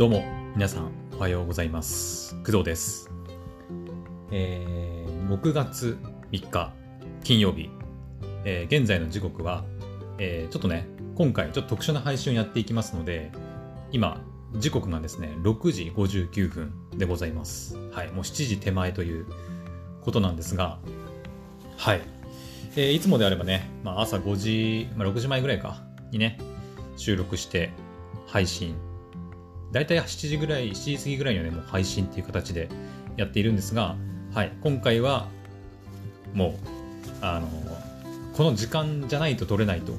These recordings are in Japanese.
どうも、皆さん、おはようございます。工藤です。えー、6月3日、金曜日、えー現在の時刻は、えーちょっとね、今回、ちょっと特殊な配信をやっていきますので、今、時刻がですね、6時59分でございます。はい、もう7時手前ということなんですが、はい。えーいつもであればね、まあ、朝5時、まあ、6時前ぐらいか、にね、収録して、配信大体7時ぐらい、7時過ぎぐらいにはね、もう配信っていう形でやっているんですが、はい、今回は、もう、あの、この時間じゃないと撮れないと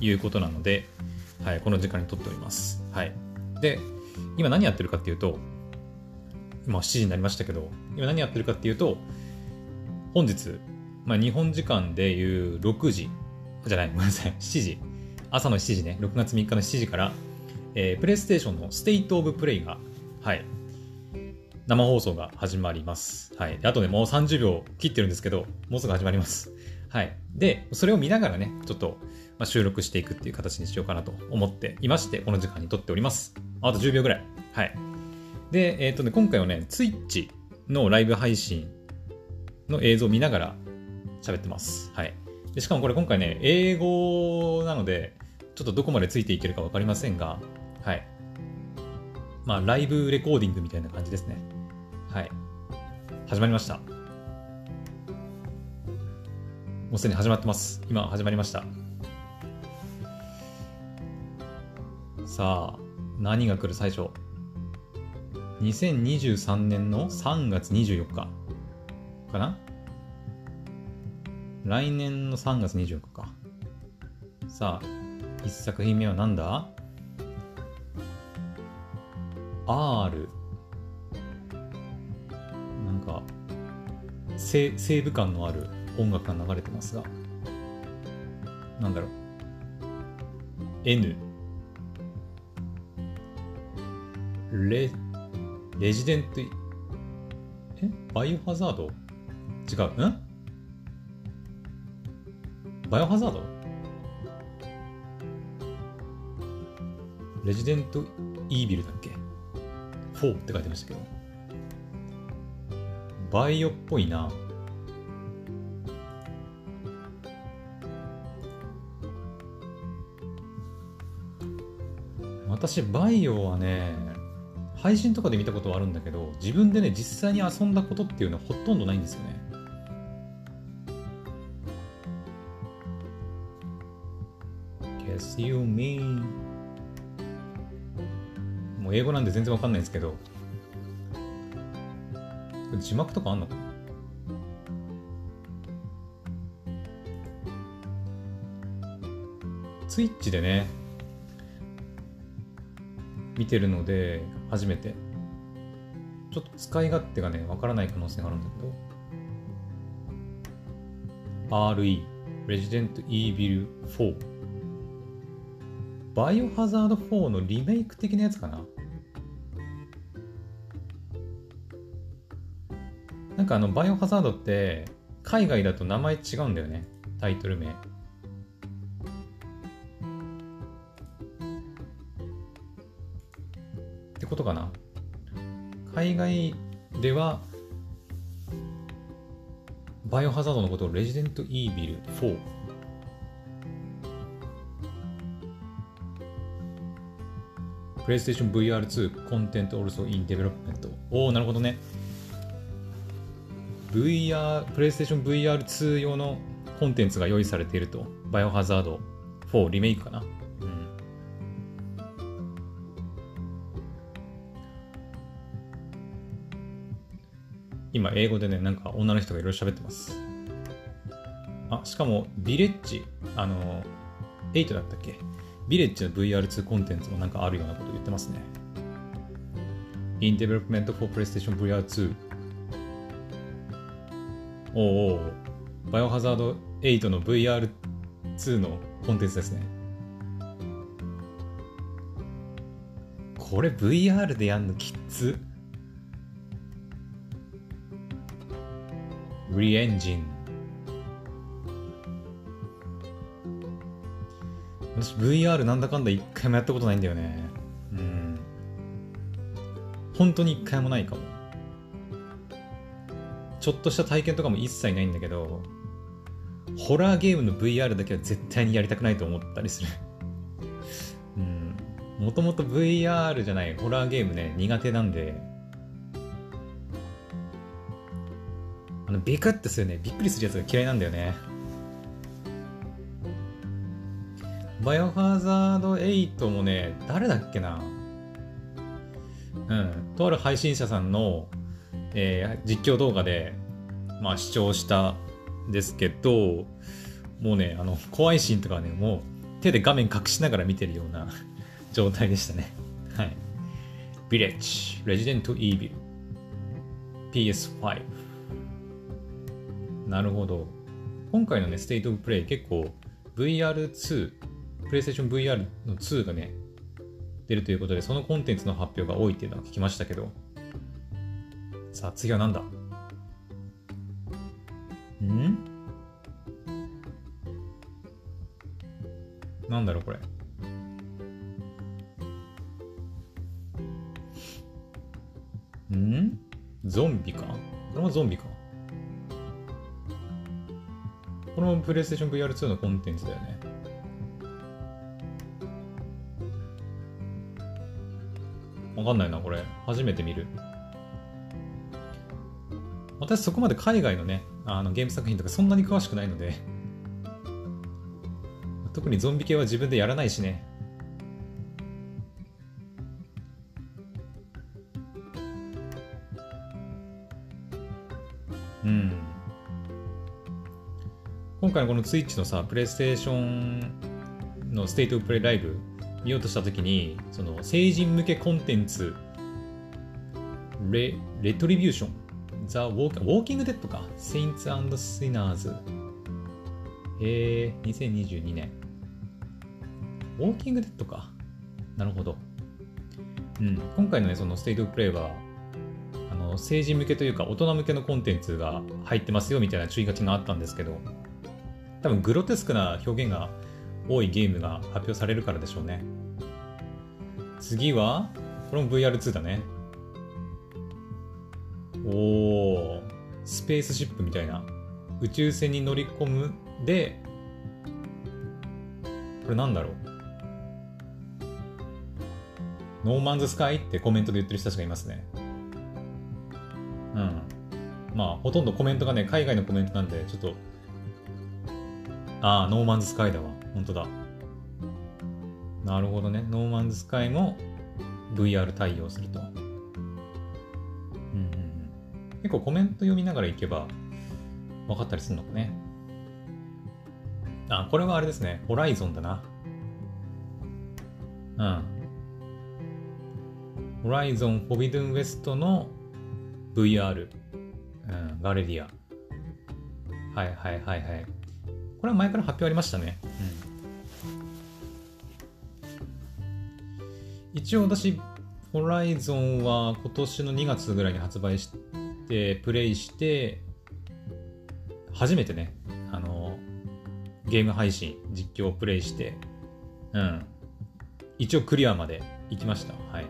いうことなので、はい、この時間に撮っております。はい。で、今何やってるかっていうと、今7時になりましたけど、今何やってるかっていうと、本日、まあ、日本時間でいう6時、じゃない、ごめんなさい、7時、朝の7時ね、6月3日の7時から、えープレイステーションのステイトオブプレイが、はい、生放送が始まります。はい。あとね、もう30秒切ってるんですけど、もうすぐ始まります。はい。で、それを見ながらね、ちょっと、まあ、収録していくっていう形にしようかなと思っていまして、この時間に撮っております。あと10秒ぐらい。はい。で、えっ、とね、今回はね、Twitch のライブ配信の映像を見ながら喋ってます。はい。しかもこれ今回ね、英語なので、ちょっとどこまでついていけるか分かりませんが、はい。まあ、ライブレコーディングみたいな感じですね。はい。始まりました。もうすでに始まってます。今始まりました。さあ、何が来る最初？2023年の3月24日かな？来年の3月24日か。さあ、一作品目は何だ？?R。なんか、西西部感のある音楽が流れてますが。なんだろう。N。レ、レジデント、え？バイオハザード？違う。ん？バイオハザード？レジデントイービルだっけ？?4 って書いてましたけど。バイオっぽいな。私、バイオはね、配信とかで見たことはあるんだけど、自分でね、実際に遊んだことっていうのはほとんどないんですよね。Guess you mean 英語なんで全然わかんないんですけど字幕とかあんのかな？ツイッチでね見てるので初めて。ちょっと使い勝手がねわからない可能性があるんだけど。RE Resident Evil 4バイオハザード4のリメイク的なやつかな？かあの、バイオハザードって、海外だと名前違うんだよね。タイトル名。ってことかな。海外では、バイオハザードのことをレジデント・イービル4 PlayStation VR2 Content also in development おおなるほどね VR PlayStation VR2 用のコンテンツが用意されていると。バイオハザード4リメイクかな。うん。今英語でねなんか女の人がいろいろ喋ってます。あしかもビレッジあの8だったっけ？ビレッジの VR2 コンテンツもなんかあるようなこと言ってますね。In development for PlayStation VR2 おうおうバイオハザード8の VR2 のコンテンツですね。これ VR でやんのきっつ。リエンジン。私 VR なんだかんだ一回もやったことないんだよね。うん。本当に一回もないかも。ちょっとした体験とかも一切ないんだけど、ホラーゲームの VR だけは絶対にやりたくないと思ったりする。うん。もともと VR じゃないホラーゲームね、苦手なんで、あの、ビクってするね、びっくりするやつが嫌いなんだよね。バイオハザード8もね、誰だっけなうん。とある配信者さんの、えー、実況動画で、まあ、視聴したんですけど、もうね、あの、怖いシーンとかね、もう手で画面隠しながら見てるような 状態でしたね。はい。ヴィレッジ、レジデント・イービル、PS5。なるほど。今回のね、ステイト・オブ・プレイ結構 VR2 プレイステーション VR の2がね、出るということで、そのコンテンツの発表が多いっていうのは聞きましたけど。さあ、次は何だ？ん？なんだろう、これ。ん？ゾンビか？これもゾンビか。これもプレイステーション VR2 のコンテンツだよね。わかんないな、これ。初めて見る。私そこまで海外のね、あのゲーム作品とかそんなに詳しくないので特にゾンビ系は自分でやらないしね。うん。今回のこの Twitch のさ、プレイステーションのステートプレイライブ見ようとしたときに、その成人向けコンテンツ、レ、レトリビューション、ザ・ウォーキングデッドか、Saints and Sinners。えー、2022年。ウォーキングデッドか。なるほど。うん、今回のね、そのステイトプレイは、あの、成人向けというか、大人向けのコンテンツが入ってますよみたいな注意書きがあったんですけど、多分グロテスクな表現が多いゲームが発表されるからでしょうね。次は、これも VR2 だね。おー、スペースシップみたいな。宇宙船に乗り込むで、これなんだろう？No Man's Sky ってコメントで言ってる人たちがいますね。うん。まあ、ほとんどコメントがね、海外のコメントなんで、ちょっと、ああ、 No Man's Sky だわ。本当だ。なるほどね。 No Man's Sky も VR 対応すると。こうコメント読みながらいけば分かったりするのかね。あ、これはあれですね。 Horizon だな。うん。ホライゾン、フォビドゥンウェストの VR。うん、ガレディア。はいはいはいはい。これは前から発表ありましたね。うん。一応私、ホライゾンは今年の2月ぐらいに発売して、プレイして、初めてね、あの、ゲーム配信、実況をプレイして、うん。一応クリアまで行きました。はい。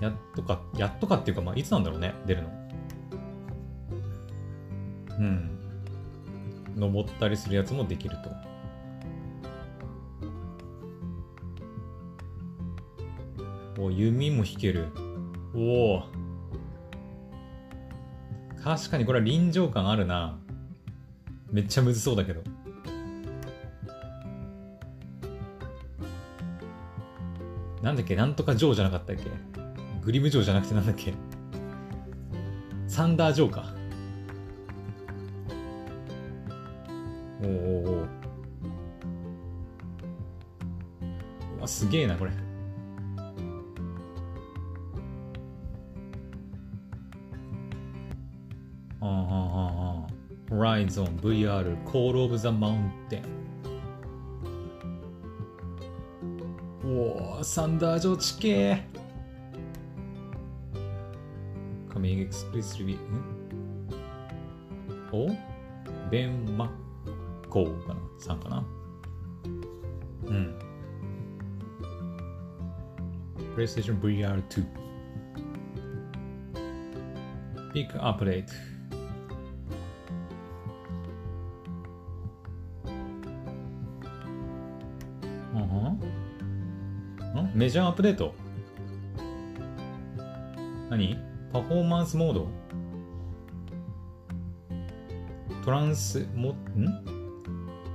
やっとか、やっとかっていうか、まあ、いつなんだろうね、出るの。うん。登ったりするやつもできると。お弓も引ける。おお。確かにこれは臨場感あるな。めっちゃむずそうだけど。なんだっけ？なんとかジョーじゃなかったっけ？グリムジョーじゃなくてなんだっけ？サンダージョーか。おおおお。すげえな、これ。イゾン VR コール・オブ・ザ・マウンテンおおサンダー城地形カミングスプレスリビューん？お？ベン・マッコーかなさんかな？うん。プレイステーション VR2 ピックアップレート。メジャーアップデート何？パフォーマンスモード？Transmog、ん？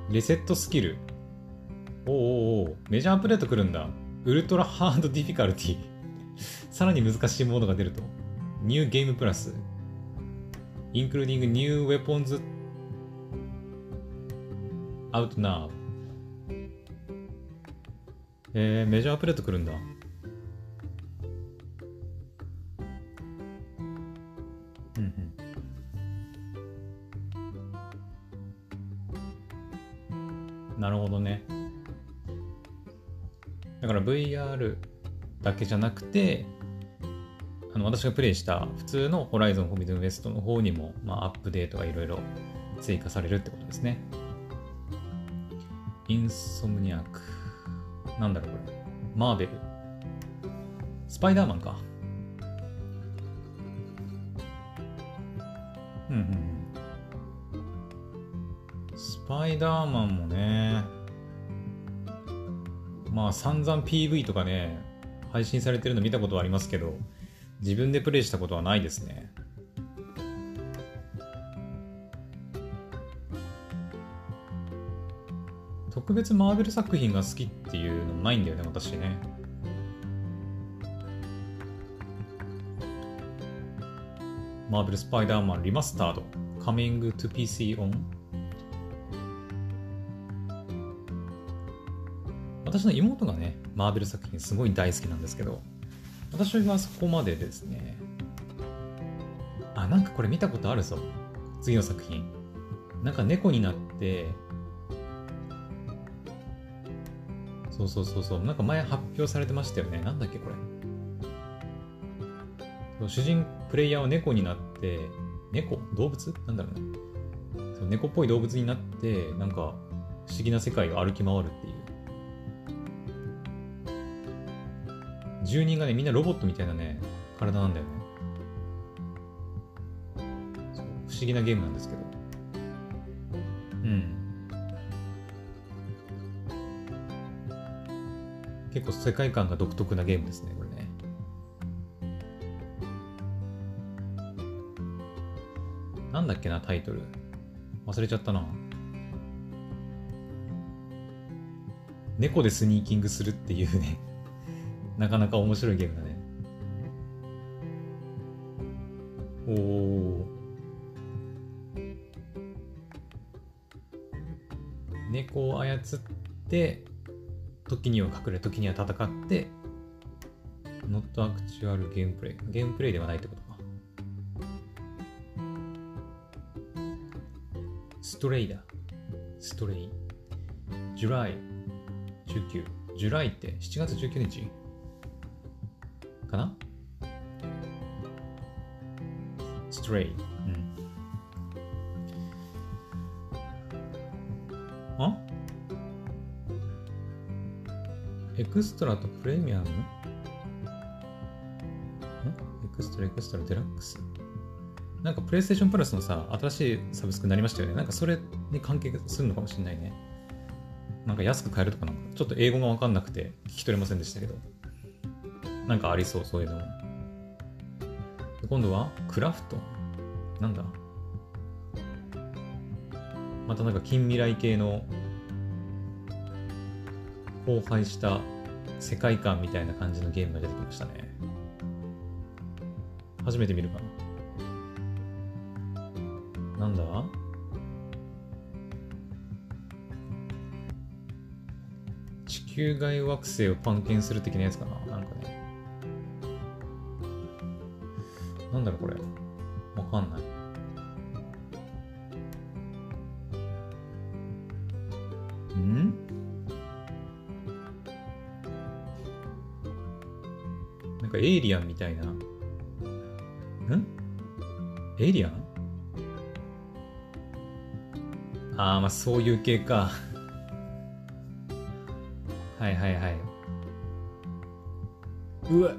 Reset skill。おおおメジャーアップデート来るんだ。 Ultra hard difficulty。さらに難しいモードが出ると。 New Game Plus。 Including new weapons, out now。えー、メジャーアップデート来るんだ。うんうん。なるほどね。だから VR だけじゃなくて、あの私がプレイした普通のホライゾンフォビドンウエストの方にも、まあ、アップデートがいろいろ追加されるってことですね。インソムニアック。なんだろうこれ。マーベル。スパイダーマンか。うんうんうん。スパイダーマンもね、まあ散々 PV とかね、配信されてるの見たことはありますけど、自分でプレイしたことはないですね。特別マーベル作品が好きっていうのもないんだよね、私ね。マーベル・スパイダーマン・リマスタード Coming to PC on? 私の妹がね、マーベル作品すごい大好きなんですけど、私はそこまでですね。あ、なんかこれ見たことあるぞ。次の作品。なんか猫になって、そうそうそうそう。なんか前発表されてましたよね。なんだっけこれ。主人、プレイヤーは猫になって、猫？動物？なんだろうね。そう猫っぽい動物になって、なんか不思議な世界を歩き回るっていう。住人がね、みんなロボットみたいなね、体なんだよね。不思議なゲームなんですけど。構世界観が独特なゲームですね、これね。なんだっけな、タイトル。忘れちゃったな。猫でスニーキングするっていうね なかなか面白いゲームだね。おお。猫を操って、時には隠れ、時には戦って、ノットアクチュアルゲームプレイ。ゲームプレイではないってことか。ストレイだ。ストレイ。ジュライ19。ジュライって7月19日？かな？ストレイ。エクストラとプレミアム？エクストラ、エクストラ、デラックス？なんか PlayStation Plus のさ、新しいサブスクになりましたよね。なんかそれに関係するのかもしれないね。なんか安く買えるとかなんか、ちょっと英語がわかんなくて聞き取れませんでしたけど。なんかありそう、そういうのも。今度はクラフト。なんだ？またなんか近未来系の荒廃した世界観みたいな感じのゲームが出てきましたね。初めて見るかな。なんだ？地球外惑星を探検する的なやつかな？なんかね。なんだろうこれ。わかんない。エイリアンみたいな。ん？エイリアン？ああ、まあそういう系か。はいはいはい。うわ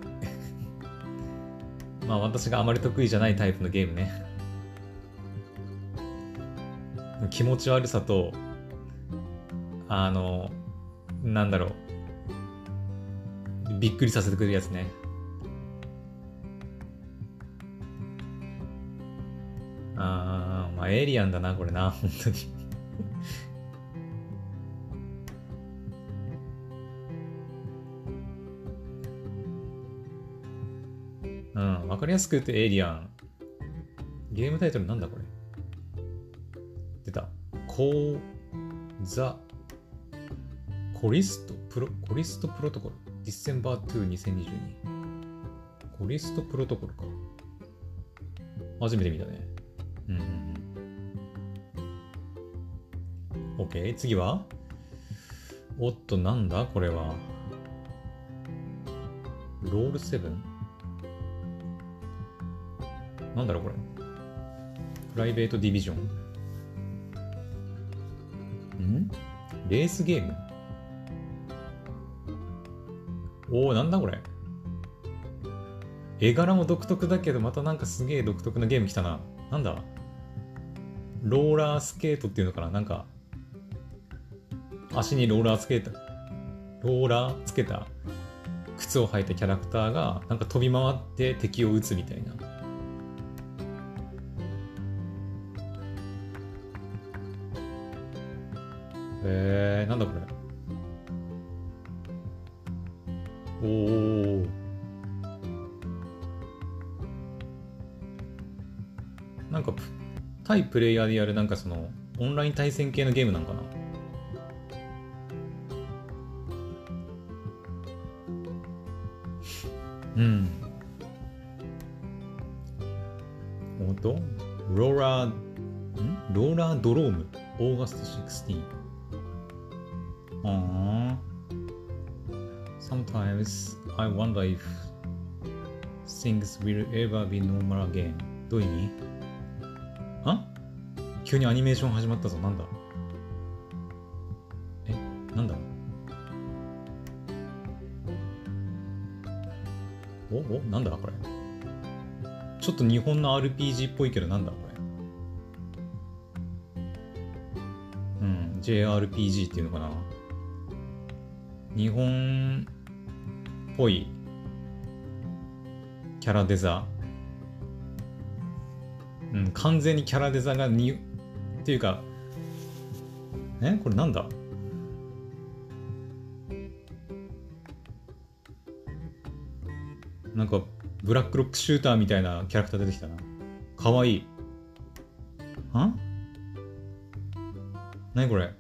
まあ私があまり得意じゃないタイプのゲームね。気持ち悪さと、あの、なんだろう。びっくりさせてくれるやつね。エイリアンだな、これな、本当に。うん、わかりやすく言うとエイリアン。ゲームタイトルなんだこれ出た。コー、ザ、コリストプロ、コリストプロトコル。ディセンバー2 2022。コリストプロトコルか。初めて見たね。うんうん OK、次は？おっと、なんだ？これは。ロール 7? なんだろうこれ。プライベートディビジョン。ん？レースゲーム？おお、なんだこれ。絵柄も独特だけど、またなんかすげえ独特なゲーム来たな。なんだ？ローラースケートっていうのかななんか、足にローラーつけた、ローラーつけた靴を履いたキャラクターが、なんか飛び回って敵を撃つみたいな。えー、なんだこれ。おー。なんか、対プレイヤーでやるなんかその、オンライン対戦系のゲームなんかなうん。おっと？ローラー、ん？ローラードローム、オーガスト16。あ Sometimes I wonder if things will ever be normal again. どういう意味？あ？急にアニメーション始まったぞ。なんだ？本の RPG っぽいけどなんだこれ。うん、JRPG っていうのかな。日本っぽいキャラデザ。うん、完全にキャラデザがに、っていうか、え？これなんだ？ブラックロックシューターみたいなキャラクター出てきたな。かわいい。ん何これ？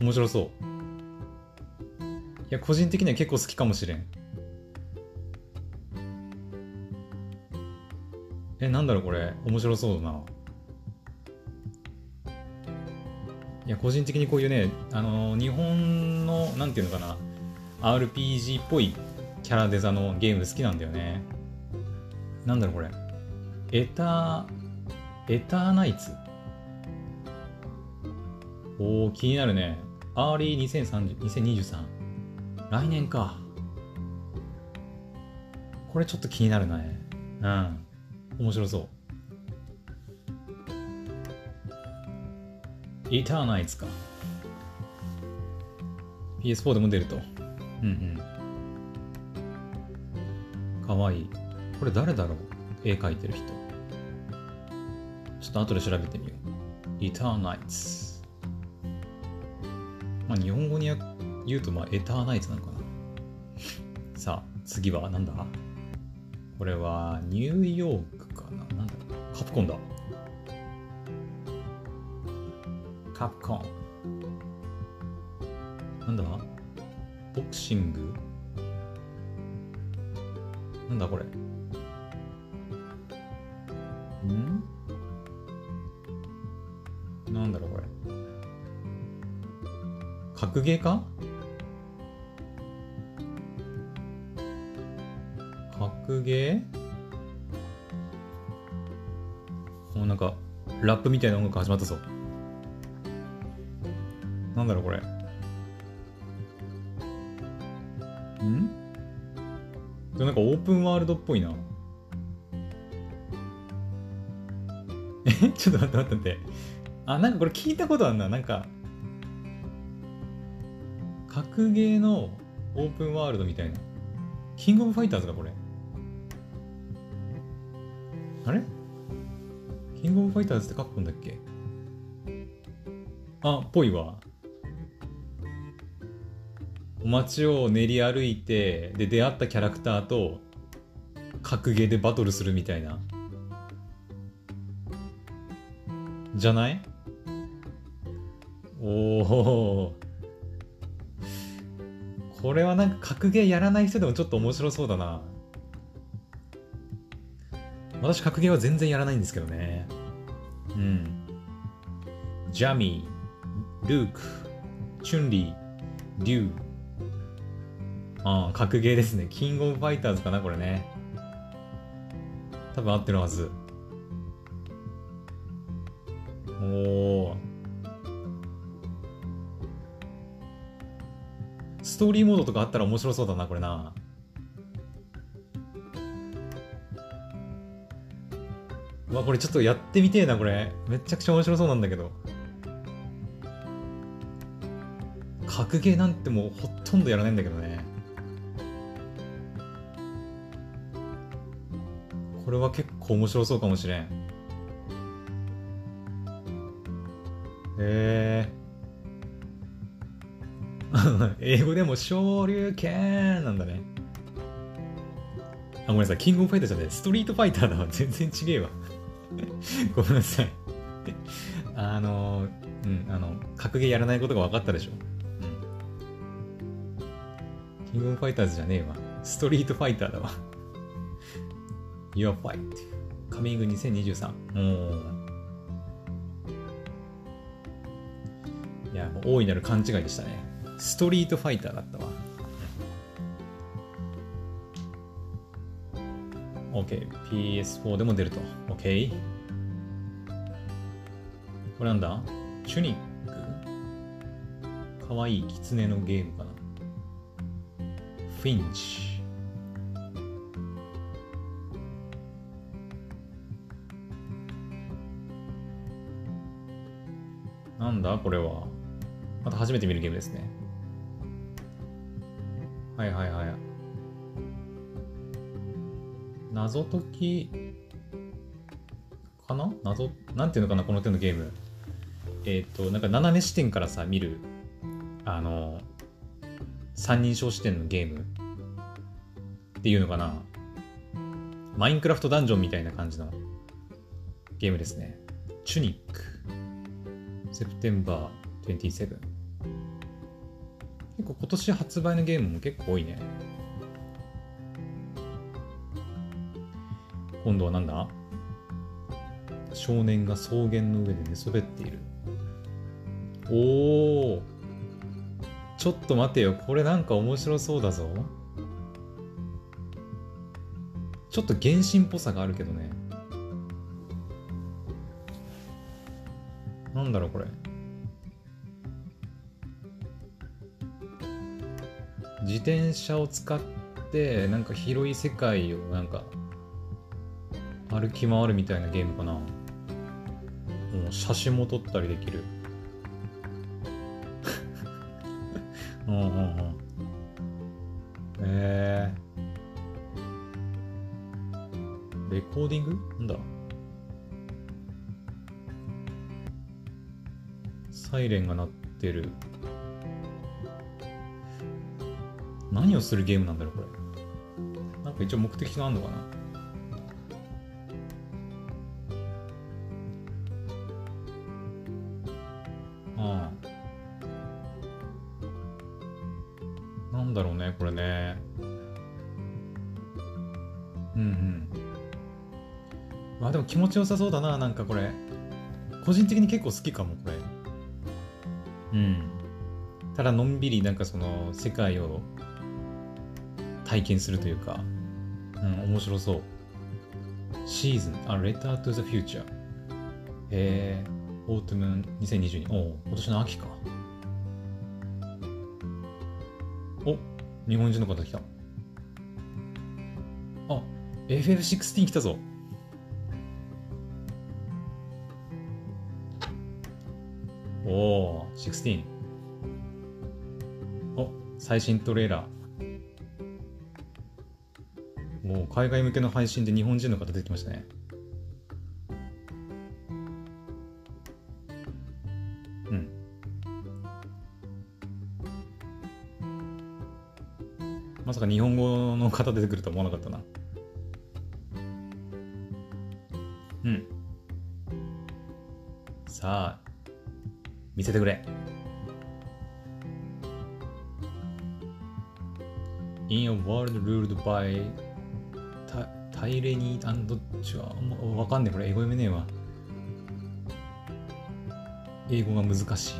面白そう。いや、個人的には結構好きかもしれん。え、なんだろうこれ？面白そうだな。いや、個人的にこういうね、あのー日本の、なんていうのかな、RPG っぽいキャラデザのゲーム好きなんだよね。なんだろうこれ。エター、 Eternights おー、気になるね。 Early 2030 2023。来年か。これちょっと気になるね。うん。面白そう。 Eternights か。PS4 でも出ると。うんうん。かわいい。これ誰だろう？絵描いてる人。ちょっと後で調べてみよう。イターナイツ。まあ日本語に言うと、まあエターナイツなのかな。さあ、次はなんだ？これはニューヨークかななんだ？カプコンだ。カプコン。なんだ？ボクシング？なんだこれ？格ゲーか格ゲーもうなんかラップみたいな音楽始まったぞなんだろうこれん？でもなんかオープンワールドっぽいな。え？ちょっと待って待って待って。あ、なんかこれ聞いたことあるな。なんか、格ゲーのオープンワールドみたいな。キングオブファイターズか、これ。あれ？キングオブファイターズって書くんだっけ？あっ、ぽいわ。街を練り歩いて、で、出会ったキャラクターと、格ゲーでバトルするみたいな。じゃない？おおこれはなんか格ゲーやらない人でもちょっと面白そうだな。私格ゲーは全然やらないんですけどね。うん。ジャミールークチュンリーリュウああ格ゲーですね。キングオブファイターズかなこれね。多分合ってるはず。おおストーリーモードとかあったら面白そうだなこれな。うわこれちょっとやってみてえなこれ。めちゃくちゃ面白そうなんだけど。格ゲーなんてもうほとんどやらないんだけどね。これは結構面白そうかもしれん。へえ。英語でも昇竜拳なんだね。あごめんなさい。キングオブファイターじゃない。ストリートファイターだわ。全然違えわ。ごめんなさい。あのうんあの格ゲーやらないことが分かったでしょ、うん、キングオブファイターズじゃねえわ。ストリートファイターだわ。Your Fight. カミング2023おー。いやもう大いなる勘違いでしたね。ストリートファイターだったわ。OK PS4 でも出ると。OK これなんだ？チュニック？かわいいキツネのゲームかな。フィンチ。なんだ？これは。また初めて見るゲームですね。はいはいはい。謎解きかな？謎、なんていうのかな？この手のゲーム。えっ、ー、と、なんか斜め視点からさ、見る、あの、三人称視点のゲームっていうのかな？マインクラフトダンジョンみたいな感じのゲームですね。チュニック。セプテンバー27。結構今年発売のゲームも結構多いね。今度はなんだ？少年が草原の上で寝そべっている。おおちょっと待てよ。これなんか面白そうだぞ。ちょっと原神っぽさがあるけどね。なんだろうこれ。自転車を使ってなんか広い世界をなんか歩き回るみたいなゲームかな。もう写真も撮ったりできる。うんうんうん。えー。レコーディング？なんだサイレンが鳴ってる。何をするゲームなんだろう、これ。なんか一応目的があるのかなああ。なんだろうね、これね。うんうん。まあでも気持ちよさそうだな、なんかこれ。個人的に結構好きかも、これ。うん。ただのんびりなんかその世界を体験するというか、うん、面白そう。シーズン、あ、Letter to the Future。へえ、オートムーン2022。おお、今年の秋か。お、日本人の方来た。あ、FF16 来たぞ。おお、16。お、最新トレーラー。海外向けの配信で日本人の方出てきましたね。うん。まさか日本語の方出てくるとは思わなかったな。うん。さあ、見せてくれ。In a world ruled by タイレニーチュア、わかんねえ、これ英語読めねえわ。英語が難しい。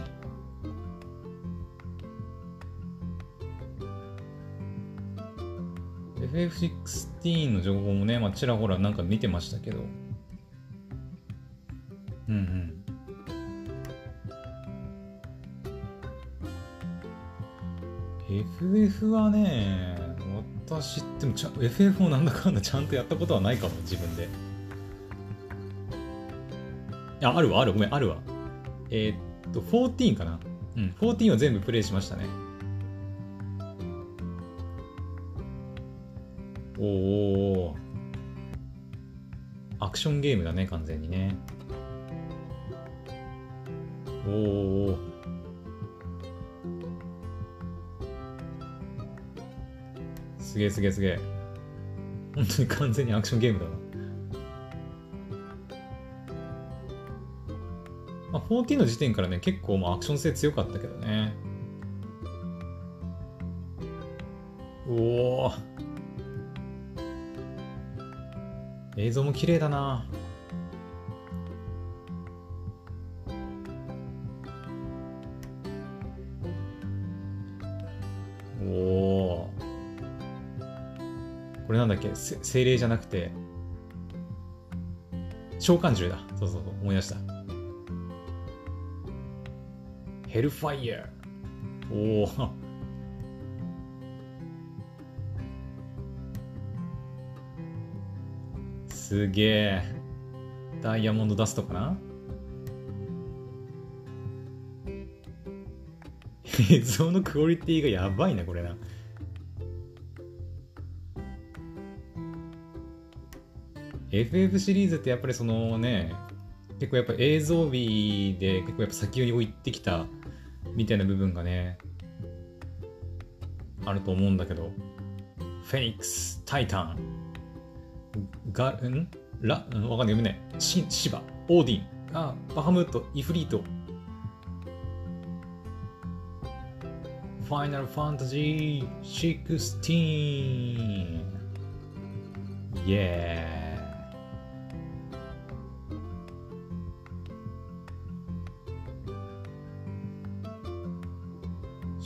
FF16 の情報もね、まあ、ちらほらなんか見てましたけど。うんうん。FF はね、私ってもちゃ FF もなんだかんだちゃんとやったことはないかも、自分で。あ、あるわ、ある、ごめん、あるわ。えー、っと、14かな。うん、14は全部プレイしましたね。おおアクションゲームだね、完全にね。おおすげえすげえすげえ。本当に完全にアクションゲームだな。まあ、14の時点からね、結構まあアクション性強かったけどね。おお映像も綺麗だなこれなんだっけ？精霊じゃなくて召喚獣だ。そうそうそう。思い出した。ヘルファイヤー。おおすげえ。ダイヤモンドダストかな？映像のクオリティがやばいな、これな。FF シリーズってやっぱりそのね、結構やっぱ映像美で結構やっぱ先を行ってきたみたいな部分がね、あると思うんだけど、フェニックス、タイタン、ガん？ラ、ん、わかんない、読めない。シンシバ、オーディン、あ、バハムート、イフリート。ファイナルファンタジー16。イエーイ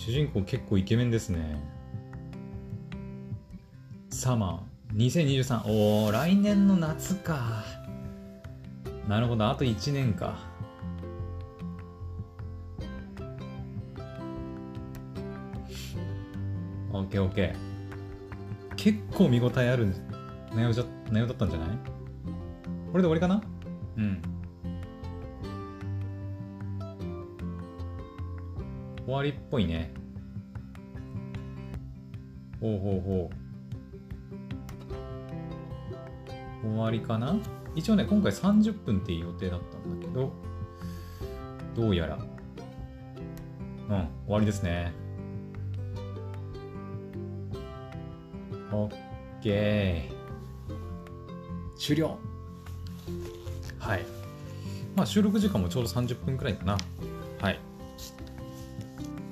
主人公結構イケメンですね。サマー。2023おー来年の夏か。なるほど。あと1年か。オッケーオッケー。結構見応えある内容じゃ内容だったんじゃない？これで終わりかな？うん。終わりっぽいねほうほうほう終わりかな？一応ね、今回30分っていう予定だったんだけど、どうやら、うん、終わりですね。オッケー。終了。はい。まあ収録時間もちょうど30分くらいかな。はい。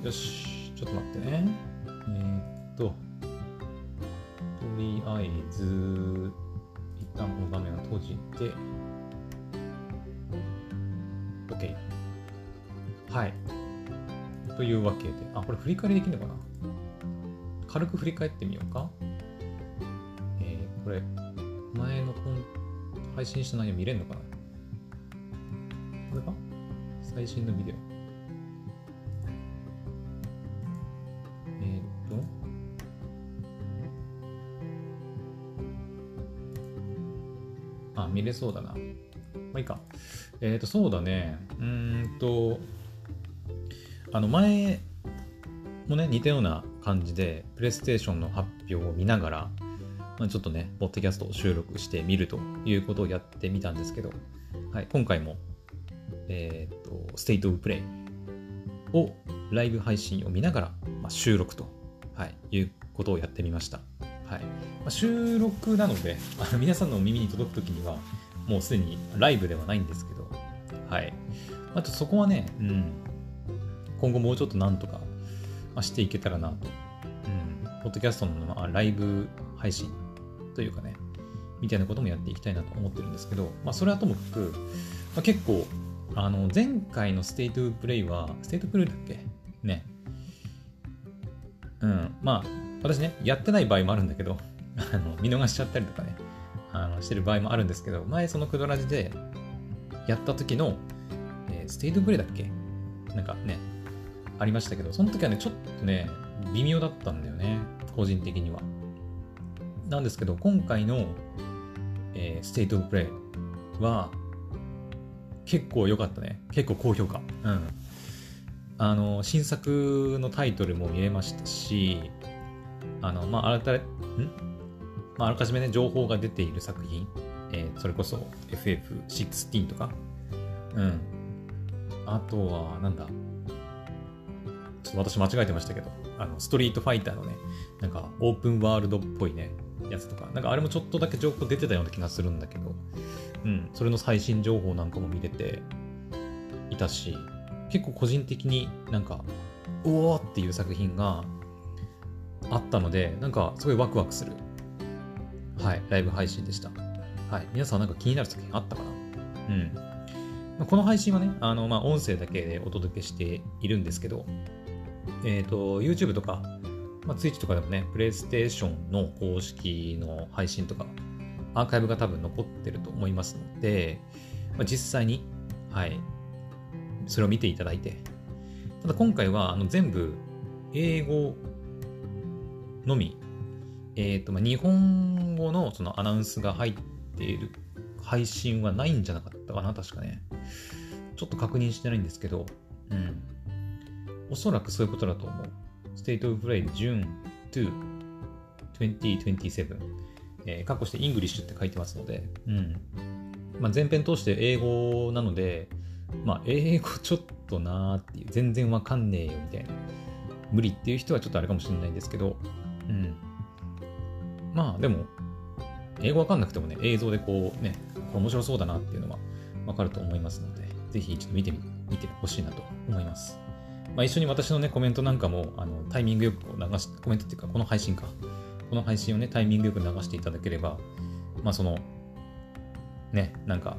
よし。ちょっと待ってね。えー、っと、とりあえず、一旦この画面を閉じて、OK。はい。というわけで、あ、これ振り返りできるのかな？軽く振り返ってみようか。えー、これ、前の配信した内容見れるのかな？これか？最新のビデオ。見れそうだな。まあいいか。えっ、ー、と、そうだね。うんと、あの、前もね、似たような感じで、プレイステーションの発表を見ながら、まあ、ちょっとね、ポッドキャストを収録してみるということをやってみたんですけど、はい、今回も、えっ、ー、と、ステイトオブプレイをライブ配信を見ながら、まあ、収録と、はい、いうことをやってみました。はいまあ、収録なので、あの皆さんの耳に届くときには、もうすでにライブではないんですけど、はい。あとそこはね、うん、今後もうちょっとなんとかしていけたらなと。うん、ポッドキャストの、まあ、ライブ配信というかね、みたいなこともやっていきたいなと思ってるんですけど、まあ、それはともかく、まあ、結構、あの、前回のステイトプレイは、ステイトプレイだっけね。うん、まあ、私ね、やってない場合もあるんだけど、あの見逃しちゃったりとかね、あのしてる場合もあるんですけど、前そのクドラジでやった時の、えー、 State of Play だっけ？なんかね、ありましたけど、その時はね、ちょっとね、微妙だったんだよね、個人的には。なんですけど、今回の、えー、 State of Play は、結構良かったね。結構高評価。うん。あの、新作のタイトルも見れましたし、あの、まあ、あらん？まあ、あらかじめね、情報が出ている作品、えー、それこそ FF16 とか、うん。あとは、なんだ、ちょっと私間違えてましたけど、あの、ストリートファイターのね、なんかオープンワールドっぽいね、やつとか、なんかあれもちょっとだけ情報出てたような気がするんだけど、うん、それの最新情報なんかも見れていたし、結構個人的になんか、おおっていう作品があったので、なんかすごいワクワクする、はい、ライブ配信でした。はい、皆さんなんか気になる作品あったかな？うん。この配信はね、あの、まあ、音声だけでお届けしているんですけど、えっ、ー、と、YouTube とか、まあ、Twitch とかでもね、PlayStation の公式の配信とか、アーカイブが多分残ってると思いますので、まあ、実際に、はい、それを見ていただいて、ただ今回はあの全部英語のみ、えっ、ー、と、まあ、日本語のそのアナウンスが入っている配信はないんじゃなかったかな、確かね。ちょっと確認してないんですけど、うん。おそらくそういうことだと思う。State of Play June to 2027。えー、括弧して English って書いてますので、うん。まあ、前編通して英語なので、まあ、英語ちょっとなーっていう、全然わかんねえよみたいな。無理っていう人はちょっとあれかもしれないんですけど、うん。まあ、でも、英語わかんなくてもね、映像でこうね、これ面白そうだなっていうのはわかると思いますので、ぜひちょっと見てみ、見てほしいなと思います。まあ、一緒に私のね、コメントなんかも、あの、タイミングよくこう流し、コメントっていうか、この配信か。この配信をね、タイミングよく流していただければ、まあ、その、ね、なんか、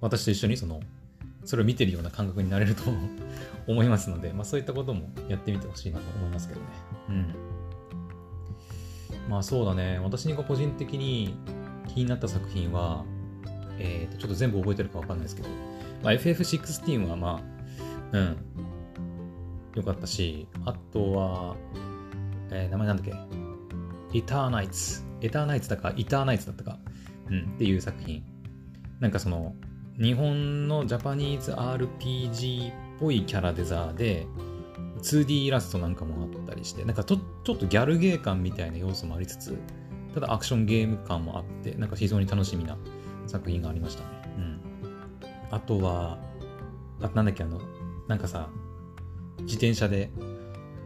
私と一緒にその、それを見てるような感覚になれると思いますので、まあ、そういったこともやってみてほしいなと思いますけどね。うん。まあそうだね、私が個人的に気になった作品は、えっ、ー、と、ちょっと全部覚えてるかわかんないですけど、まあ、FF16 はまあ、うん、よかったし、あとは、えー、名前なんだっけ？イターナイツ。エターナイツだか、イターナイツだったか、うん、っていう作品。なんかその、日本のジャパニーズ RPG っぽいキャラデザーで、2D イラストなんかもあったりして、なんかちょちょっとギャルゲー感みたいな要素もありつつ、ただアクションゲーム感もあって、なんか非常に楽しみな作品がありましたね。うん。あとは、あなんだっけ、あの、なんかさ、自転車で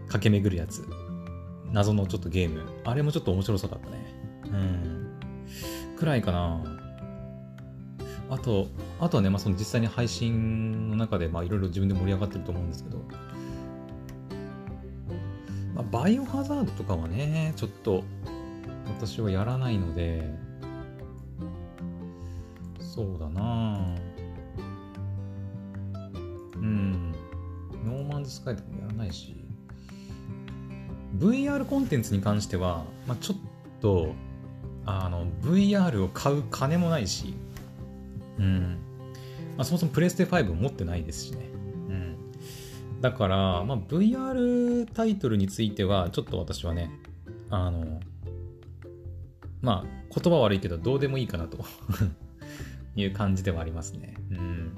駆け巡るやつ。謎のちょっとゲーム。あれもちょっと面白そうだったね。うん。くらいかな。あと、あとはね、まあ、その実際に配信の中で、まあ、いろいろ自分で盛り上がってると思うんですけど、まあ、バイオハザードとかはね、ちょっと、私はやらないので、そうだなうん。ノーマンズスカイとかもやらないし、VR コンテンツに関しては、まあ、ちょっと、あの、VR を買う金もないし、うん。まあ、そもそもプレステ5を持ってないですしね。だから、まあ、VR タイトルについては、ちょっと私はね、あの、まあ、言葉悪いけど、どうでもいいかなと いう感じではありますね。うん。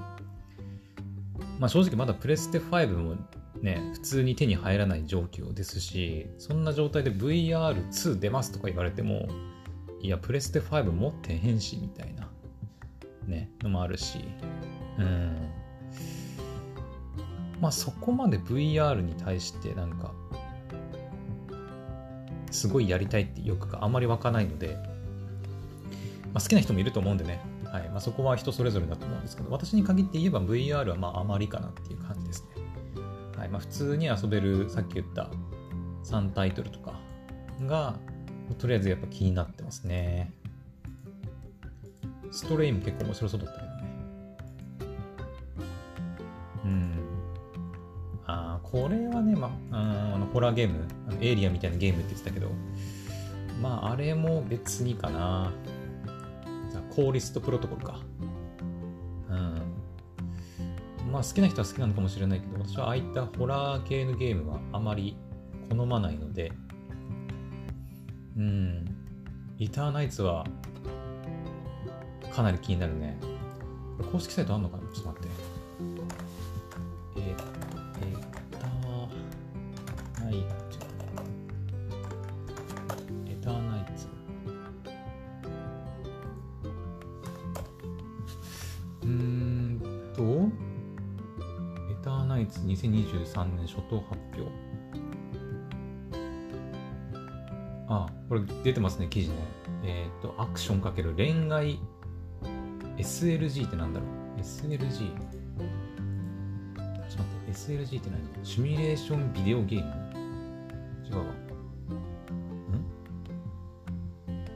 まあ正直まだプレステ5もね、普通に手に入らない状況ですし、そんな状態で VR2 出ますとか言われても、いや、プレステ5持ってへんし、みたいな、ね、のもあるし、うん。まあそこまで VR に対してなんか、すごいやりたいって欲があまり湧かないので、まあ、好きな人もいると思うんでね、はいまあ、そこは人それぞれだと思うんですけど、私に限って言えば VR はまああまりかなっていう感じですね。はいまあ、普通に遊べる、さっき言った3タイトルとかが、とりあえずやっぱ気になってますね。ストレイも結構面白そうだったけこれはね、まあ、あのホラーゲーム、あのエイリアンみたいなゲームって言ってたけど、まあ、あれも別にかな。コーリストプロトコルか。うん。まあ好きな人は好きなのかもしれないけど、私はああいったホラー系のゲームはあまり好まないので、うん。イターナイツはかなり気になるね。公式サイトあんのかな？ちょっと待って。2023年初頭発表。あ、これ出てますね、記事ね。えっ、ー、と、アクションかける恋愛 SLG ってなんだろう ?SLG? ちょっと待って、SLG って何？シミュレーションビデオゲーム？違うわ。ん？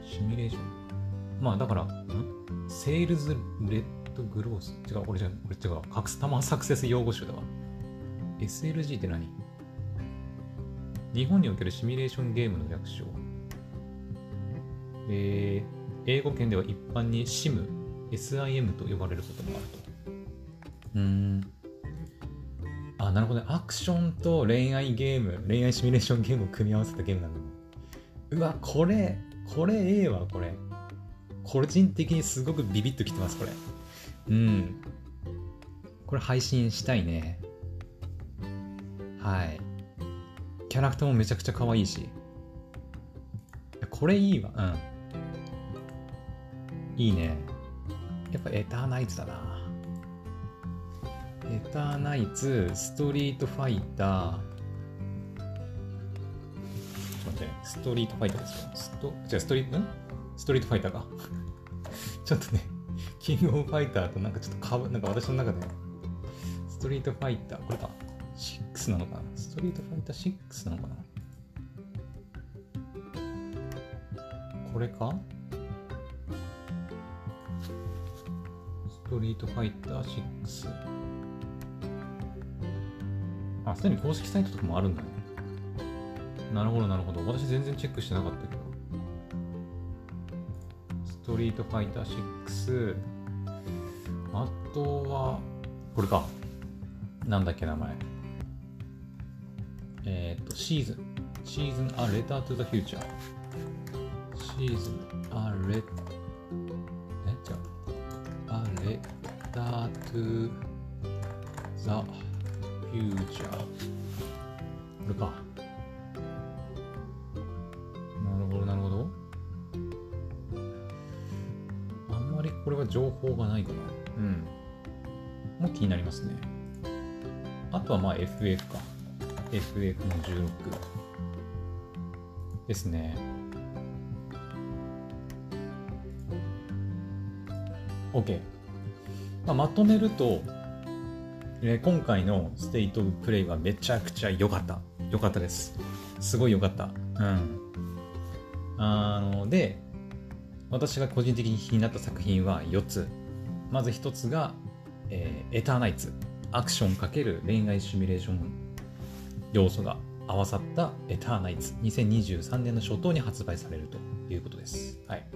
シミュレーション？まあだから、ん？セールズレッドグロース？違う、俺じゃ、俺違う。カスタマーサクセス用語集だわ。SLG って何？日本におけるシミュレーションゲームの略称。えー、英語圏では一般に SIM、SIM と呼ばれることもあると。うん。あ、なるほどね。アクションと恋愛ゲーム、恋愛シミュレーションゲームを組み合わせたゲームなんだね。うわ、これ、これええわ、これ。個人的にすごくビビッときてます、これ。うん。これ配信したいね。はい。キャラクターもめちゃくちゃ可愛いし。これいいわ。うん。いいね。やっぱエターナイツだな。エターナイツ、ストリートファイター。ちょっと待って、ストリートファイターですよ。スト、じゃストリート、ん？ストリートファイターか。ちょっとね、キングオブファイターとなんかちょっとかぶ、なんか私の中で、ストリートファイター、これか。6なのかな？ストリートファイター6なのかな？これか？ストリートファイター6。あ、すでに公式サイトとかもあるんだね。なるほど、なるほど。私全然チェックしてなかったけど。ストリートファイター6。あとは、これか。なんだっけ、名前。えっ、ー、と、シーズン。シーズン、あ、レタートゥザフューチャー。シーズン、あ、レ、え、じゃあ、あ、レタートゥザフューチャー。これか。なるほど、なるほど。あんまりこれは情報がないかな。うん。もう気になりますね。あとはまあ FF か。FF の16ですね。OK。まあ、まとめると、えー、今回のステイトオブプレイはめちゃくちゃ良かった。良かったです。すごい良かった。うん。あの、で、私が個人的に気になった作品は4つ。まず1つが、えー、エターナイツ。アクション×恋愛シミュレーション要素が合わさったエターナイツ2023年の初頭に発売されるということです。はい、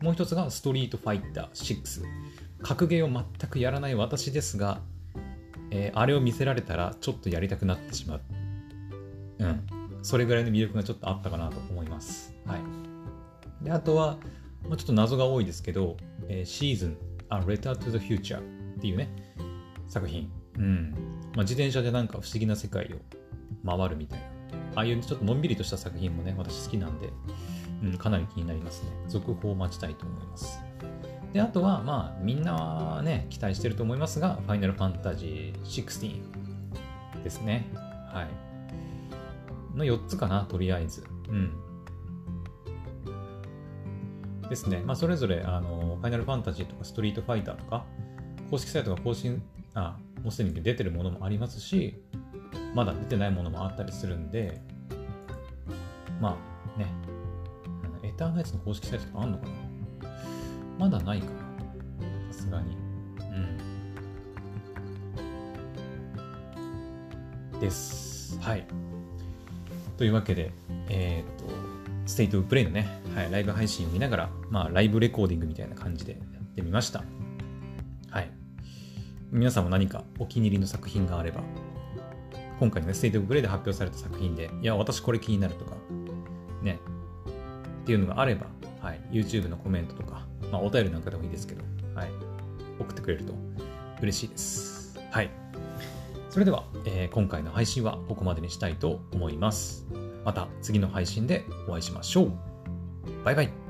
もう一つがストリートファイター6。格ゲーを全くやらない私ですが、えー、あれを見せられたらちょっとやりたくなってしまう。うん。それぐらいの魅力がちょっとあったかなと思います。はい。で、あとは、まあ、ちょっと謎が多いですけど、えー、シーズン A Letter to the Future っていうね、作品。うん。まあ、自転車でなんか不思議な世界を回るみたいな。ああいうちょっとのんびりとした作品もね、私好きなんで、うん、かなり気になりますね。続報を待ちたいと思います。で、あとは、まあ、みんなはね、期待してると思いますが、ファイナルファンタジー16ですね。はい。の4つかな、とりあえず。うん。ですね。まあ、それぞれ、あの、ファイナルファンタジーとかストリートファイターとか、公式サイトが更新、あ、もうすでに出てるものもありますし、まだ出てないものもあったりするんで、まあね、エターナイツの公式サイトとかあんのかな？まだないかなさすがに。うん。です。はい。というわけで、えっ、ー、と、ステイトプレイのね、はい、ライブ配信を見ながら、まあ、ライブレコーディングみたいな感じでやってみました。はい。皆さんも何かお気に入りの作品があれば、今回のね、ステイトプレイで発表された作品で、いや、私これ気になるとか、ね、っていうのがあれば、はい、YouTube のコメントとか、まあ、お便りなんかでもいいですけど、はい、送ってくれると嬉しいです。はい。それでは、えー、今回の配信はここまでにしたいと思います。また次の配信でお会いしましょう。バイバイ。